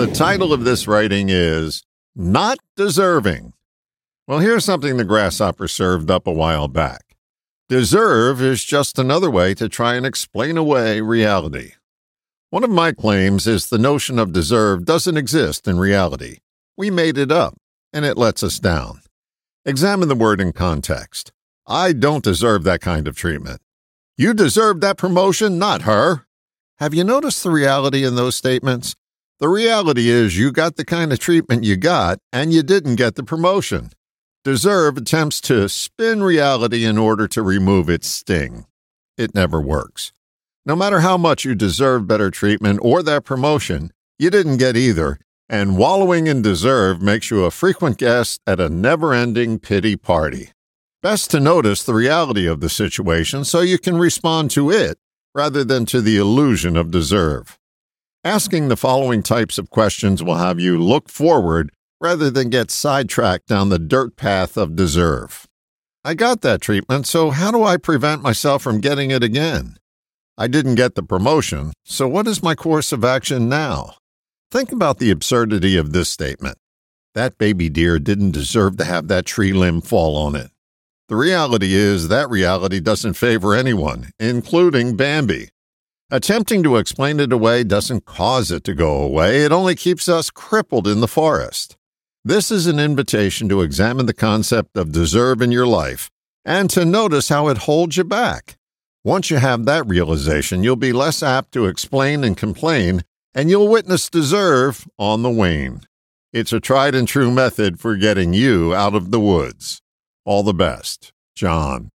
The title of this writing is Not Deserving. Well, here's something the grasshopper served up a while back. Deserve is just another way to try and explain away reality. One of my claims is the notion of deserve doesn't exist in reality. We made it up, and it lets us down. Examine the word in context. I don't deserve that kind of treatment. You deserve that promotion, not her. Have you noticed the reality in those statements? The reality is you got the kind of treatment you got, and you didn't get the promotion. Deserve attempts to spin reality in order to remove its sting. It never works. No matter how much you deserve better treatment or that promotion, you didn't get either, and wallowing in deserve makes you a frequent guest at a never ending pity party. Best to notice the reality of the situation so you can respond to it rather than to the illusion of deserve. Asking the following types of questions will have you look forward rather than get sidetracked down the dirt path of deserve. I got that treatment, so how do I prevent myself from getting it again? I didn't get the promotion, so what is my course of action now? Think about the absurdity of this statement. That baby deer didn't deserve to have that tree limb fall on it. The reality is that reality doesn't favor anyone, including Bambi. Attempting to explain it away doesn't cause it to go away, it only keeps us crippled in the forest. This is an invitation to examine the concept of deserve in your life and to notice how it holds you back. Once you have that realization, you'll be less apt to explain and complain, and you'll witness deserve on the wane. It's a tried and true method for getting you out of the woods. All the best, John.